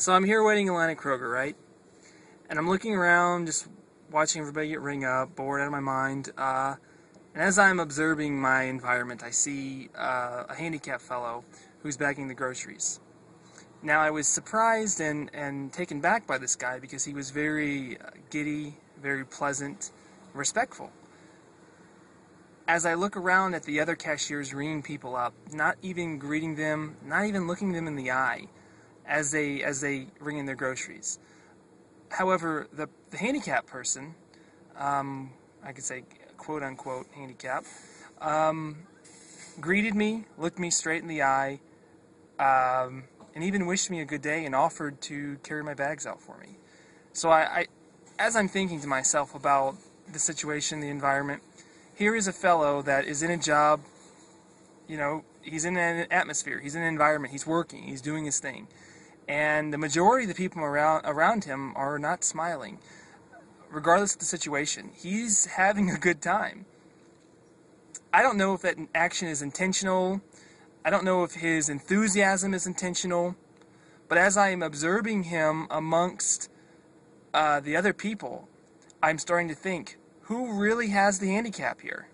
So I'm here waiting in line at Kroger, right? And I'm looking around, just watching everybody get ring up, bored out of my mind. Uh, and as I'm observing my environment, I see uh, a handicapped fellow who's bagging the groceries. Now, I was surprised and, and taken back by this guy because he was very uh, giddy, very pleasant, respectful. As I look around at the other cashiers ringing people up, not even greeting them, not even looking them in the eye, as they as they ring in their groceries. However, the, the handicapped person, um, I could say quote unquote handicap, um, greeted me, looked me straight in the eye, um, and even wished me a good day and offered to carry my bags out for me. So I, I as I'm thinking to myself about the situation, the environment, here is a fellow that is in a job, you know, he's in an atmosphere, he's in an environment, he's working, he's doing his thing. And the majority of the people around around him are not smiling. Regardless of the situation he's having a good time. I don't know if that action is intentional. I don't know if his enthusiasm is intentional. But as i am observing him amongst uh, the other people i'm starting to think who really has the handicap here